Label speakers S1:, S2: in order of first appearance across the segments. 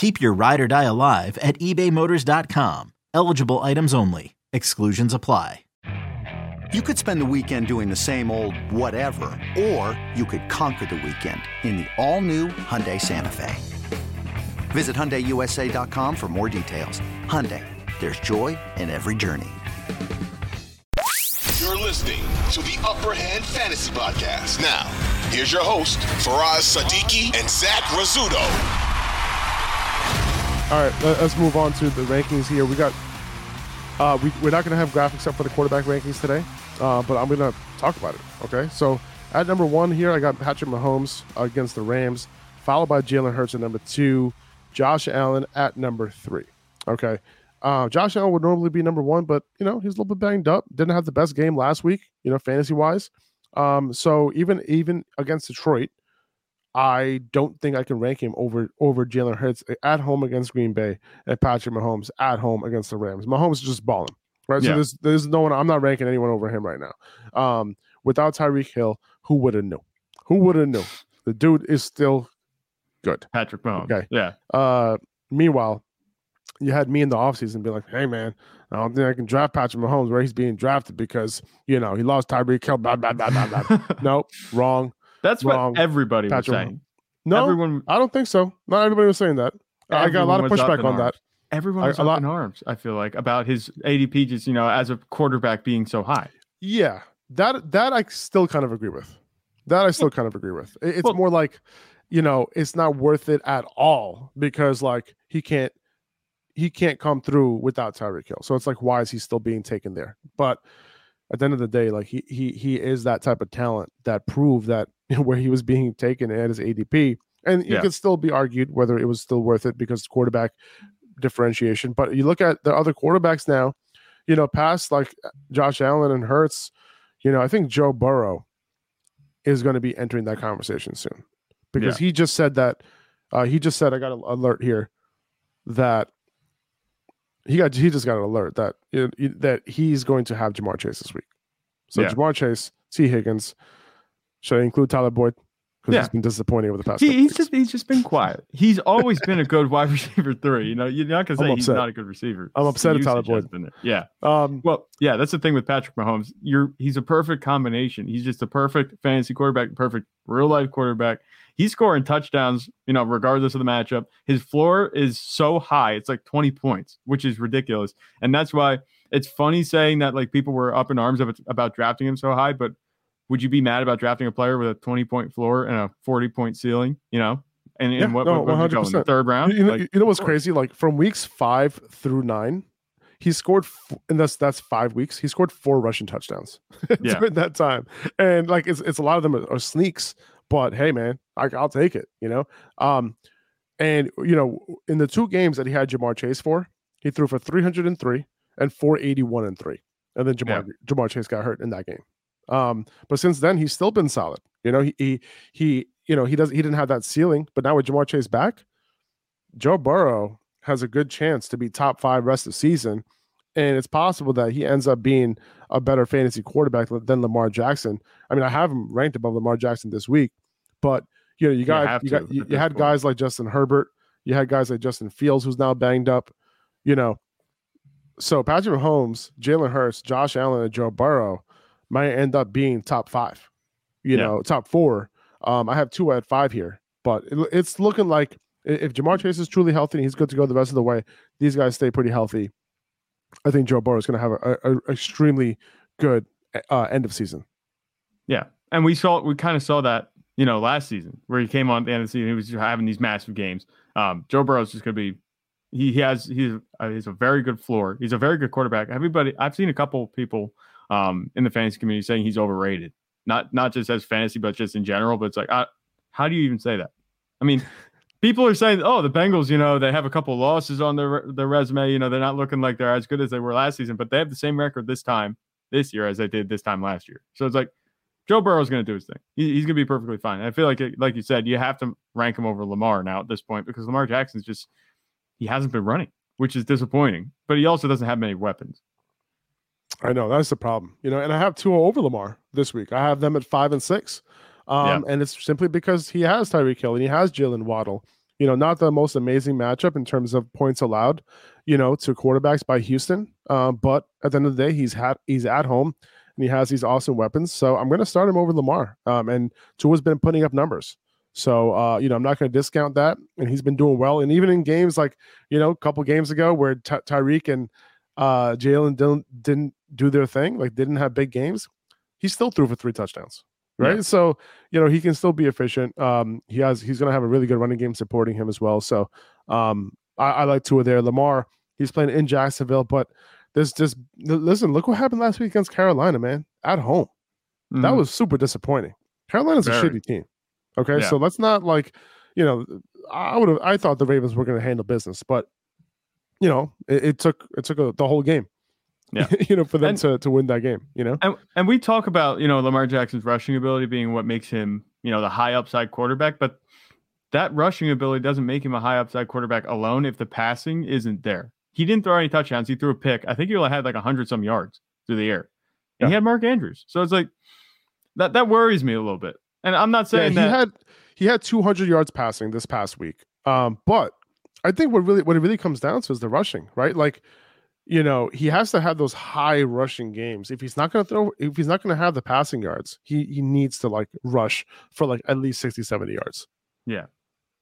S1: Keep your ride or die alive at ebaymotors.com. Eligible items only. Exclusions apply.
S2: You could spend the weekend doing the same old whatever, or you could conquer the weekend in the all-new Hyundai Santa Fe. Visit HyundaiUSA.com for more details. Hyundai, there's joy in every journey.
S3: You're listening to the Upper Hand Fantasy Podcast. Now, here's your host, Faraz Sadiki and Zach Rizzuto.
S4: All right, let- let's move on to the rankings here. We got, uh, we, we're not going to have graphics up for the quarterback rankings today, uh, but I'm going to talk about it. Okay, so at number one here, I got Patrick Mahomes against the Rams, followed by Jalen Hurts at number two, Josh Allen at number three. Okay, uh, Josh Allen would normally be number one, but you know he's a little bit banged up. Didn't have the best game last week, you know, fantasy wise. Um, so even even against Detroit, I don't think I can rank him over over Jalen Hurts at home against Green Bay and Patrick Mahomes at home against the Rams. Mahomes is just balling, right? So there's there's no one. I'm not ranking anyone over him right now. Um, without Tyreek Hill, who would have knew? Who would have knew? The dude is still good.
S5: Patrick Mahomes.
S4: Okay.
S5: Yeah.
S4: Uh, meanwhile, you had me in the offseason be like, hey, man, I don't think I can draft Patrick Mahomes where he's being drafted because, you know, he lost Tyreek Hill, blah, blah, blah, blah, blah. nope, wrong.
S5: That's
S4: Wrong.
S5: what everybody was
S4: Patrick
S5: saying.
S4: No,
S5: Everyone,
S4: I don't think so. Not everybody was saying that. I got a lot of
S5: was
S4: pushback on that.
S5: Everyone was
S4: a
S5: up
S4: lot-
S5: in arms. I feel like about his ADP, just you know, as a quarterback being so high.
S4: Yeah, that that I still kind of agree with. That I still kind of agree with. It- It's
S5: Well-
S4: more like, you know, it's not worth it at all because like he can't he can't come through without Tyreek Hill. So it's like, why is he still being taken there? But at the end of the day, like he he he is that type of talent that proved that where he was being taken at his ADP. And it
S5: Yeah.
S4: could still be argued whether it was still worth it because quarterback differentiation. But you look at the other quarterbacks now, you know, past like Josh Allen and Hurts, you know, I think Joe Burrow is going to be entering that conversation soon because he just said that uh, he just said I got an alert here that he got he just got an alert that you know, that he's going to have Ja'Marr Chase this week. So
S5: Yeah.
S4: Ja'Marr Chase, Tee Higgins, should I include Tyler Boyd because
S5: Yeah.
S4: he's been disappointing over the past.
S5: He, he's
S4: weeks.
S5: just he's just been quiet. He's always been a good wide receiver three. You know, you're not gonna say he's not a good receiver.
S4: I'm upset at Tyler Boyd.
S5: Yeah.
S4: um
S5: Well, yeah, that's the thing with Patrick Mahomes. You're he's a perfect combination. He's just a perfect fantasy quarterback, perfect real life quarterback. He's scoring touchdowns, you know, regardless of the matchup. His floor is so high, it's like 20 points, which is ridiculous. And that's why it's funny saying that like people were up in arms about drafting him so high, but would you be mad about drafting a player with a 20 point floor and a 40 point ceiling, you know? And,
S4: Yeah,
S5: and what,
S4: no,
S5: what, what you in the third round?
S4: You know,
S5: Like,
S4: you know what's crazy? Like from weeks five through nine, he scored, f- and that's that's five weeks. He scored four rushing touchdowns
S5: Yeah.
S4: during that time, and like it's it's a lot of them are, are sneaks. But hey, man, I, I'll take it. You know, um, and you know, in the two games that he had Ja'Marr Chase for, he threw for three hundred and three and four eighty one and three, and then Ja'Marr Ja'Marr Chase got hurt in that game. Um, but since then, he's still been solid. You know, he he he you know he doesn't, he didn't have that ceiling, but now with Ja'Marr Chase back, Joe Burrow has a good chance to be top five rest of season. And it's possible that he ends up being a better fantasy quarterback than Lamar Jackson. I mean, I have him ranked above Lamar Jackson this week, but you know, you got
S5: have
S4: you, got you, you had
S5: point.
S4: guys like Justin Herbert, you had guys like Justin Fields who's now banged up, you know. So Patrick Mahomes, Jalen Hurts, Josh Allen, and Joe Burrow might end up being top five, you
S5: Yeah.
S4: know, top four. Um, I have two at five here, but it, it's looking like if Ja'Marr Chase is truly healthy and he's good to go the rest of the way, these guys stay pretty healthy. I think Joe Burrow is going to have a, a, a extremely good uh, end of season.
S5: Yeah, and we saw we kind of saw that you know last season where he came on at the end of the season. He was having these massive games. Um, Joe Burrow is just going to be. He, he has he's uh, he's a very good floor. He's a very good quarterback. Everybody, I've seen a couple people um, in the fantasy community saying he's overrated. Not not just as fantasy, but just in general. But it's like, uh, how do you even say that? I mean, people are saying, oh, the Bengals, you know, they have a couple losses on their their resume. You know, they're not looking like they're as good as they were last season, but they have the same record this time this year as they did this time last year. So it's like Joe Burrow's going to do his thing. He, he's going to be perfectly fine. I feel like, it, like you said, you have to rank him over Lamar now at this point because Lamar Jackson's just he hasn't been running, which is disappointing. But he also doesn't have many weapons.
S4: I know that's the problem, you know. And I have two over Lamar this week. I have them at five and six, um, yeah. and it's simply because he has Tyreek Hill and he has Jaylen Waddle. You know, not the most amazing matchup in terms of points allowed, you know, to quarterbacks by Houston. Um, but at the end of the day, he's had he's at home and he has these awesome weapons. So I'm going to start him over Lamar. Um, and Tua's been putting up numbers. So uh, you know, I'm not going to discount that, and he's been doing well. And even in games like you know, a couple games ago where Ty- Tyreek and uh, Jalen didn't didn't do their thing, like didn't have big games, he still threw for three touchdowns. Right. Yeah. So, you know, he can still be efficient. Um, he has he's gonna have a really good running game supporting him as well. So um I, I like Tua there. Lamar, he's playing in Jacksonville, but there's just listen, look what happened last week against Carolina, man, at home. Mm-hmm. That was super disappointing. Carolina's Very. a shitty team. Okay. Yeah. So let's not like, you know, I would have I thought the Ravens were gonna handle business, but you know, it, it took it took a, the whole game. Yeah, you know, for them and, to to win that game. You know,
S5: and and we talk about you know Lamar Jackson's rushing ability being what makes him you know the high upside quarterback, but that rushing ability doesn't make him a high upside quarterback alone if the passing isn't there. He didn't throw any touchdowns. He threw a pick. I think he only had like hundred some yards through the air, and yeah. he had Mark Andrews. So it's like that that worries me a little bit. And I'm not saying
S4: yeah,
S5: he
S4: that had he had 200 yards passing this past week. Um, but I think what really what it really comes down to is the rushing, right? Like, you know, he has to have those high rushing games. If he's not going to throw, if he's not going to have the passing yards, he he needs to like rush for like at least 60, 70 yards.
S5: Yeah,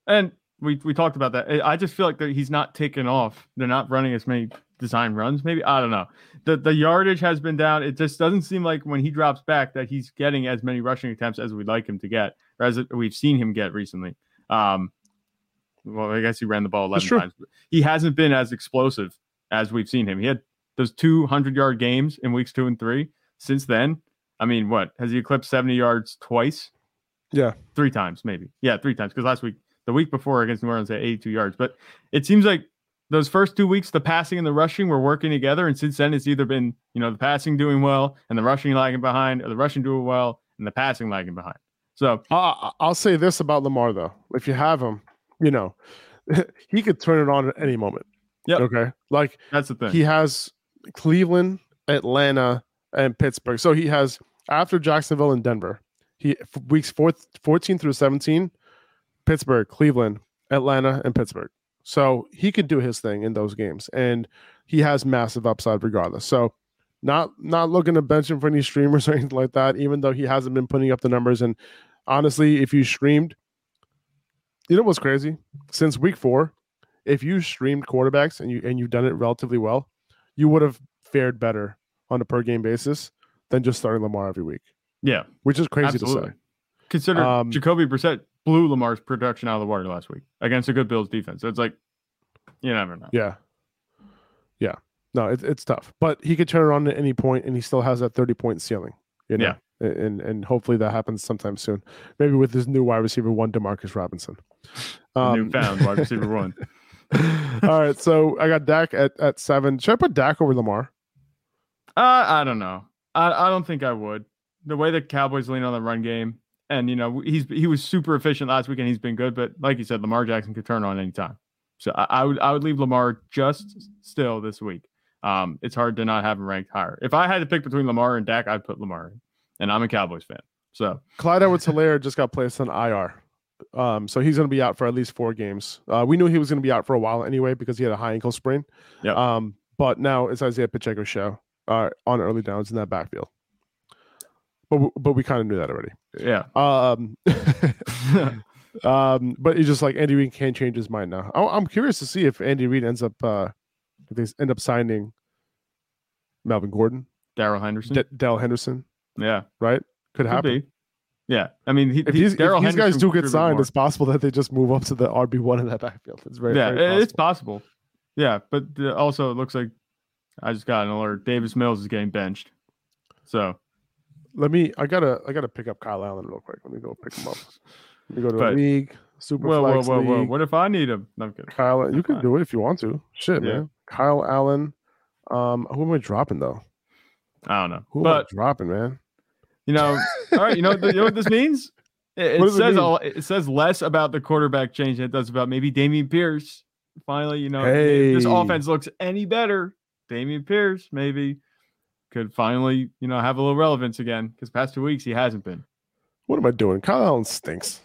S5: and we we talked about that. I just feel like that he's not taking off. They're not running as many design runs. Maybe I don't know. The the yardage has been down. It just doesn't seem like when he drops back that he's getting as many rushing attempts as we'd like him to get, or as we've seen him get recently. Um, well, I guess he ran the ball 11 times. He hasn't been as explosive as we've seen him. He had those 200 yard games in weeks two and three. Since then, I mean, what has he eclipsed 70 yards twice?
S4: Yeah,
S5: three times maybe. Yeah, three times because last week, the week before against New Orleans, at 82 yards. But it seems like those first two weeks, the passing and the rushing were working together, and since then, it's either been you know the passing doing well and the rushing lagging behind, or the rushing doing well and the passing lagging behind. So
S4: uh, I'll say this about Lamar though: if you have him, you know, he could turn it on at any moment.
S5: Yeah.
S4: Okay. Like
S5: that's the thing.
S4: He has Cleveland, Atlanta, and Pittsburgh. So he has after Jacksonville and Denver. He weeks fourth, 14 through 17, Pittsburgh, Cleveland, Atlanta, and Pittsburgh. So he could do his thing in those games, and he has massive upside regardless. So not not looking to bench him for any streamers or anything like that. Even though he hasn't been putting up the numbers, and honestly, if you streamed you know what's crazy? Since week four, if you streamed quarterbacks and you and you've done it relatively well, you would have fared better on a per game basis than just starting Lamar every week.
S5: Yeah,
S4: which is crazy Absolutely. to say.
S5: Consider um, Jacoby Brissett blew Lamar's production out of the water last week against a good Bills defense. So it's like you never know.
S4: Yeah, yeah. No, it, it's tough, but he could turn it on at any point, and he still has that thirty point ceiling. You know? Yeah, and and hopefully that happens sometime soon. Maybe with his new wide receiver one, Demarcus Robinson.
S5: Um, new found wide receiver one.
S4: all right, so I got Dak at, at seven. Should I put Dak over Lamar?
S5: Uh, I don't know. I, I don't think I would. The way the Cowboys lean on the run game, and you know he's he was super efficient last week, and he's been good. But like you said, Lamar Jackson could turn on anytime. So I, I would I would leave Lamar just still this week. Um, it's hard to not have him ranked higher. If I had to pick between Lamar and Dak, I'd put Lamar. In and I'm a Cowboys fan. So
S4: Clyde Edwards Helaire just got placed on IR. Um, so he's going to be out for at least four games. Uh, we knew he was going to be out for a while anyway because he had a high ankle sprain.
S5: Yeah.
S4: Um, but now it's Isaiah Pacheco show uh, on early downs in that backfield. But but we kind of knew that already.
S5: Yeah.
S4: Um. um. But it's just like Andy Reid can't change his mind now. I, am curious to see if Andy Reid ends up uh, if they end up signing Melvin Gordon,
S5: Darrell Henderson,
S4: D- Darrell Henderson.
S5: Yeah.
S4: Right. Could happen.
S5: be. Yeah, I mean, he,
S4: If
S5: he-
S4: these, if these guys do get signed,
S5: more.
S4: it's possible that they just move up to the RB one in that backfield. It's very
S5: yeah,
S4: very
S5: it- it's
S4: possible.
S5: possible. Yeah, but also it looks like I just got an alert. Davis Mills is getting benched. So,
S4: Let me. I gotta. I gotta pick up Kyle Allen real quick. Let me go pick him up. Let me go to the
S5: But-
S4: league. Super
S5: whoa, whoa, whoa, whoa! What if I need him? No, I'm kidding.
S4: Kyle, you can do it if you want to. Shit,
S5: Yeah.
S4: man. Kyle Allen. Um, who am I dropping though?
S5: I don't know,
S4: Who am I dropping, man?
S5: You know, all right. You know, you know what this means? It, it
S4: it
S5: says
S4: mean?
S5: all. It says less about the quarterback change than it does about maybe Dameon Pierce. Finally, you know, if this offense looks any better. Dameon Pierce maybe could finally, you know, have a little relevance again because past two weeks he hasn't been.
S4: What am I doing? Kyle Allen stinks.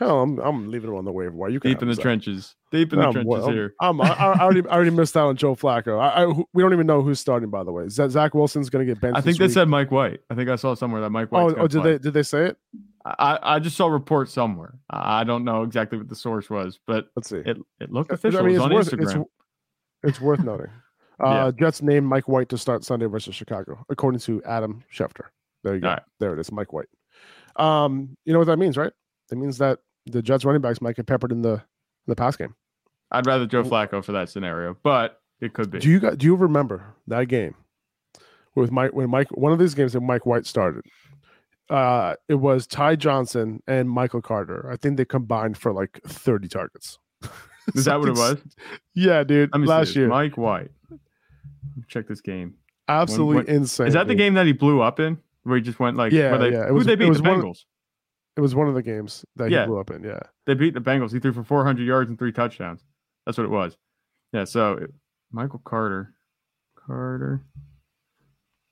S4: I'm, I'm leaving him on the waiver wire. You can
S5: Deep in the trenches. Deep in the
S4: I'm
S5: trenches
S4: well-
S5: here.
S4: I'm, I, I already, I already missed out on Joe Flacco. I, I, we don't even know who's starting, by the way. Z- Zach Wilson's going to get benched.
S5: I think they
S4: week.
S5: said Mike White. I think I saw somewhere that Mike White.
S4: Oh, oh, did they did they say it?
S5: I, I just saw reports somewhere. I don't know exactly what the source was, but
S4: Let's see.
S5: it, it looked official.
S4: I mean,
S5: it
S4: it's
S5: on
S4: worth
S5: Instagram.
S4: it's, it's worth noting. Uh, Jets named Mike White to start Sunday versus Chicago, according to Adam Schefter. There you go.
S5: Right.
S4: There it is, Mike White. Um, you know what that means, right? That means that the Jets running backs might get peppered in the in the pass game.
S5: I'd rather Joe Flacco for that scenario, but it could be.
S4: Do you got, do you remember that game with Mike when Mike one of these games that Mike White started? Uh, it was Ty Johnson and Michael Carter. I think they combined for like 30 targets.
S5: Is that what it was?
S4: Yeah, dude.
S5: Let me see
S4: last year.
S5: Mike White. Check this game.
S4: Absolutely insane.
S5: Is that the game that he blew up in? Where he just went like,
S4: Yeah,
S5: where they,
S4: yeah, it
S5: who
S4: was-
S5: they
S4: it
S5: beat?
S4: was
S5: The Bengals.
S4: It was one of the games that
S5: Yeah.
S4: he blew up in. Yeah.
S5: They beat the Bengals. He threw for 400 yards and three touchdowns. That's what it was. Yeah. So it- Michael Carter, Carter,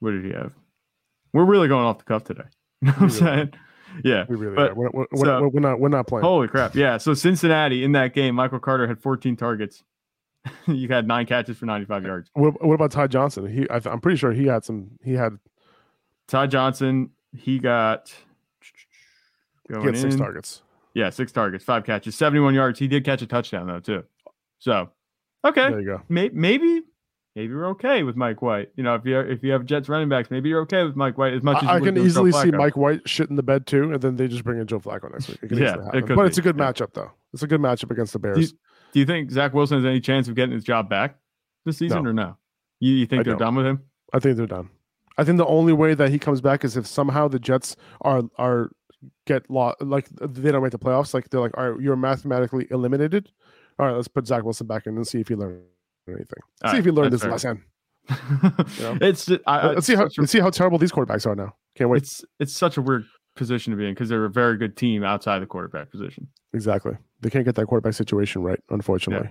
S5: what did he have? We're really going off the cuff today. You know what I'm
S4: really are.
S5: saying? Yeah.
S4: We really
S5: But-
S4: are. We're, we're,
S5: so-
S4: we're not we're not playing.
S5: Holy crap. Yeah. So Cincinnati in that game, Michael Carter had 14 targets. you had nine catches for 95 yards.
S4: What, what about Ty Johnson? He I, I'm pretty sure he had some. He had
S5: Ty Johnson, he got
S4: he had six
S5: in.
S4: targets.
S5: Yeah, six targets, five catches, 71 yards. He did catch a touchdown though, too. So, okay,
S4: There you go.
S5: may- maybe, maybe we're okay with Mike White. You know, if you if you have Jets running backs, maybe you're okay with Mike White as much as
S4: I, I
S5: you
S4: can easily see Mike White shit in the bed too, and then they just bring in Joe Flacco next week. It can
S5: Yeah, it
S4: but
S5: be,
S4: it's a good
S5: yeah.
S4: matchup though. It's a good matchup against the Bears.
S5: Do you think Zach Wilson has any chance of getting his job back this season
S4: No.
S5: or no? You, you think
S4: I
S5: they're
S4: don't.
S5: done with him?
S4: I think they're done. I think the only way that he comes back is if somehow the Jets are are get lost, like they don't make the playoffs. Like they're like, all right, you're mathematically eliminated. All right, let's put Zach Wilson back in and see if he learned anything.
S5: All
S4: see
S5: right,
S4: if he learned his lesson. know?
S5: it's I,
S4: let's see how
S5: a-
S4: let's see how terrible these quarterbacks are now. Can't wait.
S5: it's it's such a weird position to be in because they're a very good team outside the quarterback position.
S4: Exactly. They can't get that quarterback situation right, unfortunately.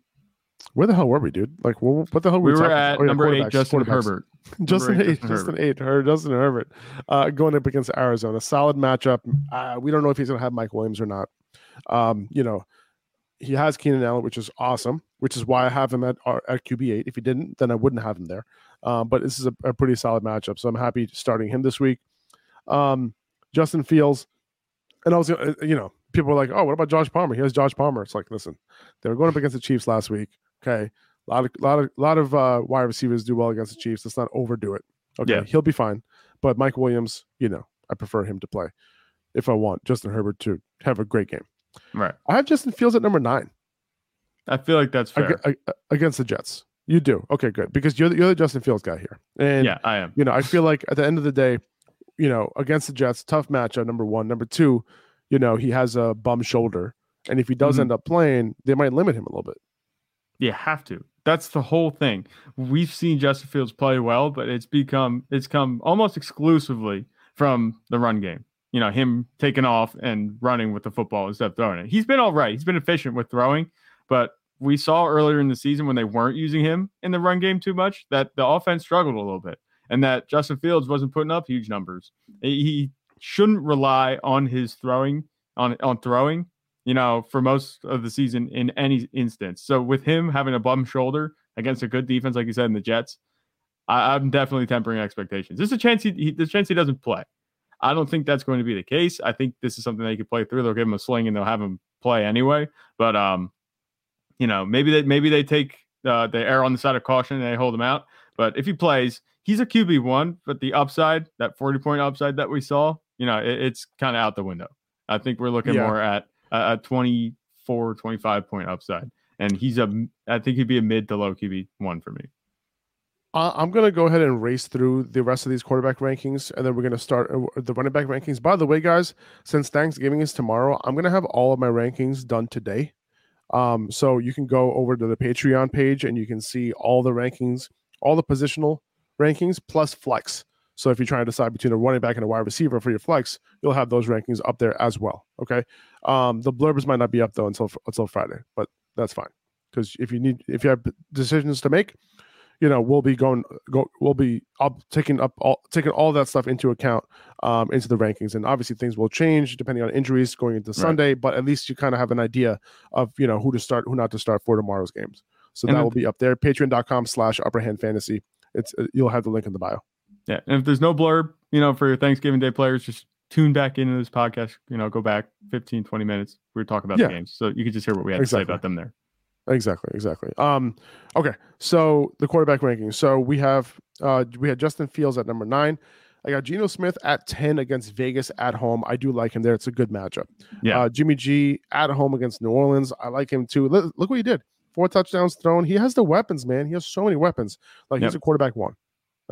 S4: where the hell were we, dude? Like, what, what the hell were
S5: We
S4: we,
S5: were
S4: talking
S5: at?
S4: Oh, yeah,
S5: number eight, Justin. Herbert.
S4: Justin
S5: Number eight,
S4: eight, Justin eight, her Justin Herbert, uh, going up against Arizona. Solid matchup. Uh, we don't know if he's going to have Mike Williams or not. Um, you know, he has Keenan Allen, which is awesome. Which is why I have him at at QB eight. If he didn't, then I wouldn't have him there. Um, but this is a, a pretty solid matchup, so I'm happy starting him this week. Um, Justin Fields, and I was, uh, you know, people were like, "Oh, what about Josh Palmer?" He has Josh Palmer. It's like, listen, they were going up against the Chiefs last week. Okay, a lot of lot of lot of uh, wide receivers do well against the Chiefs. Let's not overdo it. Okay,
S5: Yeah.
S4: he'll be fine. But Mike Williams, you know, I prefer him to play if I want Justin Herbert to have a great game.
S5: Right.
S4: I have Justin Fields at number nine
S5: I feel like that's fair.
S4: ag- ag- against the Jets. You do okay, good because you're the, you're the Justin Fields guy here, and
S5: yeah, I am.
S4: you know I feel like at the end of the day, you know, against the Jets, tough matchup. Number one, number two, you know, he has a bum shoulder. And if he does
S5: Mhm.
S4: end up playing, they might limit him a little bit.
S5: You have to. That's the whole thing. We've seen Justin Fields play well, but it's become it's come almost exclusively from the run game. You know, him taking off and running with the football instead of throwing it. He's been all right. He's been efficient with throwing, but we saw earlier in the season when they weren't using him in the run game too much that the offense struggled a little bit and that Justin Fields wasn't putting up huge numbers. He shouldn't rely on his throwing on on throwing you know, for most of the season in any instance. So with him having a bum shoulder against a good defense, like you said in the Jets, I, I'm definitely tempering expectations. There's a chance he, he there's a chance he doesn't play. I don't think that's going to be the case. I think this is something they could play through. They'll give him a sling and they'll have him play anyway. But um, you know, maybe they maybe they take uh, they err on the side of caution and they hold him out. But if he plays, he's a QB one. But the upside, that 40 point upside that we saw, you know, it, it's kind of out the window. I think we're looking
S4: Yeah.
S5: more at a, a 24, 25 point upside. And he's a, I think he'd be a mid to low QB one for me.
S4: I'm going to go ahead and race through the rest of these quarterback rankings, and then we're going to start uh, the running back rankings. By the way, guys, since Thanksgiving is tomorrow, I'm going to have all of my rankings done today. Um, so you can go over to the Patreon page and you can see all the rankings, all the positional rankings plus flex. So if you're trying to decide between a running back and a wide receiver for your flex, you'll have those rankings up there as well. Okay. Um, the blurbs might not be up though until until Friday, but that's fine. Because if you need if you have decisions to make, you know we'll be going go we'll be up taking up all taking all that stuff into account um, into the rankings. And obviously things will change depending on injuries going into sunday but at least you kind of have an idea of you know who to start who not to start for tomorrow's games. So
S5: And
S4: that will be up there. Patreon.com slash upper hand fantasy. It's uh, you'll have the link in the bio.
S5: Yeah. And if there's no blurb, you know, for your Thanksgiving Day players, just tune back into this podcast, you know, go back 15, 20 minutes. We were talking about
S4: Yeah.
S5: the games. So you could just hear what we had to say about them there.
S4: Exactly, exactly. Um, okay, so the quarterback rankings. So we have uh we had Justin Fields at number nine. I got Geno Smith at 10 against Vegas at home. I do like him there. It's a good matchup.
S5: Yeah.
S4: Uh, Jimmy G at home against New Orleans. I like him too. Look, look what he did. Four touchdowns thrown. He has the weapons, man. He has so many weapons. Like he's a quarterback one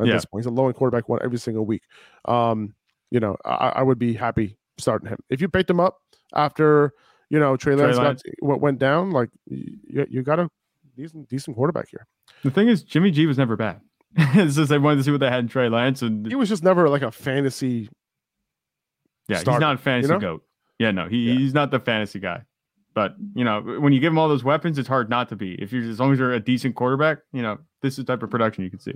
S4: at
S5: Yeah.
S4: this point. He's a low end quarterback one every single week. Um, you know, I, I would be happy starting him. If you picked him up after, you know, Trey
S5: Trey
S4: Lance got,
S5: Lance.
S4: went, down, like you, you got a decent decent quarterback here.
S5: The thing is, Jimmy G was never bad. it's just they wanted to see what they had in Trey Lance. And
S4: He was just never like a fantasy.
S5: yeah,
S4: starter,
S5: he's not a fantasy
S4: know?
S5: goat. Yeah, no, he,
S4: Yeah.
S5: he's not the fantasy guy. But you know, when you give him all those weapons, it's hard not to be. If you're as long as you're a decent quarterback, you know, this is the type of production you can see.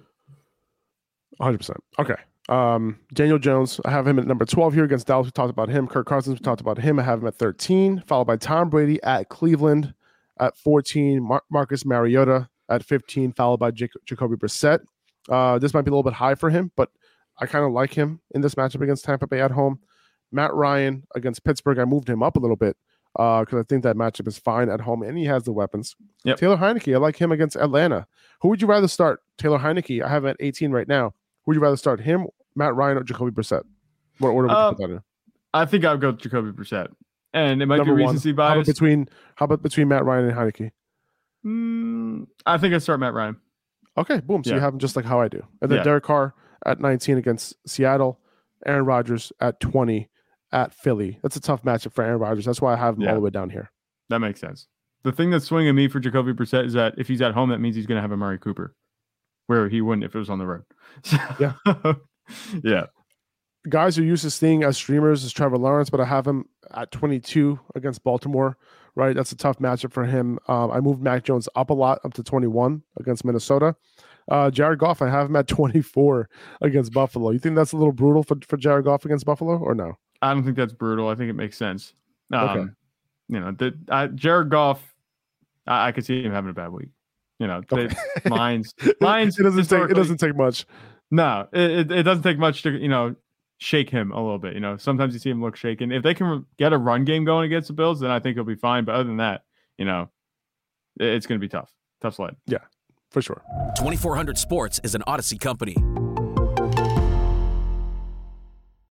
S4: 100. percent Okay. Um, Daniel Jones, I have him at number 12 here against Dallas. We talked about him. Kirk Cousins, we talked about him. I have him at 13, followed by Tom Brady at Cleveland at 14, Mar- Marcus Mariota at 15, followed by Jac- Jacoby Brissett. Uh, this might be a little bit high for him, but I kind of like him in this matchup against Tampa Bay at home. Matt Ryan against Pittsburgh, I moved him up a little bit because I think that matchup is fine at home and he has the weapons.
S5: Yep.
S4: Taylor Heinicke, I like him against Atlanta. Who would you rather start? Taylor Heinicke, I have him at 18 right now. Who would you rather start, him, Matt Ryan, or Jacoby Brissett? What order would
S5: Um,
S4: you put that in?
S5: I think I would go with Jacoby Brissett, and it might
S4: Number
S5: be
S4: one.
S5: recency
S4: How about
S5: bias.
S4: between how about between Matt Ryan and Heinicke?
S5: Mm, I think I start Matt Ryan.
S4: Okay, boom. So you have him just like how I do. And then
S5: Yeah.
S4: Derek Carr at 19 against Seattle, Aaron Rodgers at 20 at Philly. That's a tough matchup for Aaron Rodgers. That's why I have him all the way down here.
S5: That makes sense. The thing that's swinging me for Jacoby Brissett is that if he's at home, that means he's going to have Amari Cooper, where he wouldn't if it was on the road. So,
S4: Yeah.
S5: yeah.
S4: guys you're used to seeing as streamers is Trevor Lawrence, but I have him at 22 against Baltimore. Right, that's a tough matchup for him. Um, I moved Mac Jones up a lot, up to 21 against Minnesota. Uh, Jared Goff, I have him at 24 against Buffalo. You think that's a little brutal for, for Jared Goff against Buffalo, or no?
S5: I don't think that's brutal. I think it makes sense. Um,
S4: Okay.
S5: You know, the, I, Jared Goff, I, I could see him having a bad week. You know, the
S4: Okay.
S5: Lions, Lions.
S4: it doesn't take it doesn't take much.
S5: No, it, it, it doesn't take much to you know shake him a little bit. You know, sometimes you see him look shaken. If they can get a run game going against the Bills, then I think he'll be fine. But other than that, you know, it- it's going to be tough. Tough sled.
S4: Yeah, for sure.
S6: 2400 Sports is an Audacy company.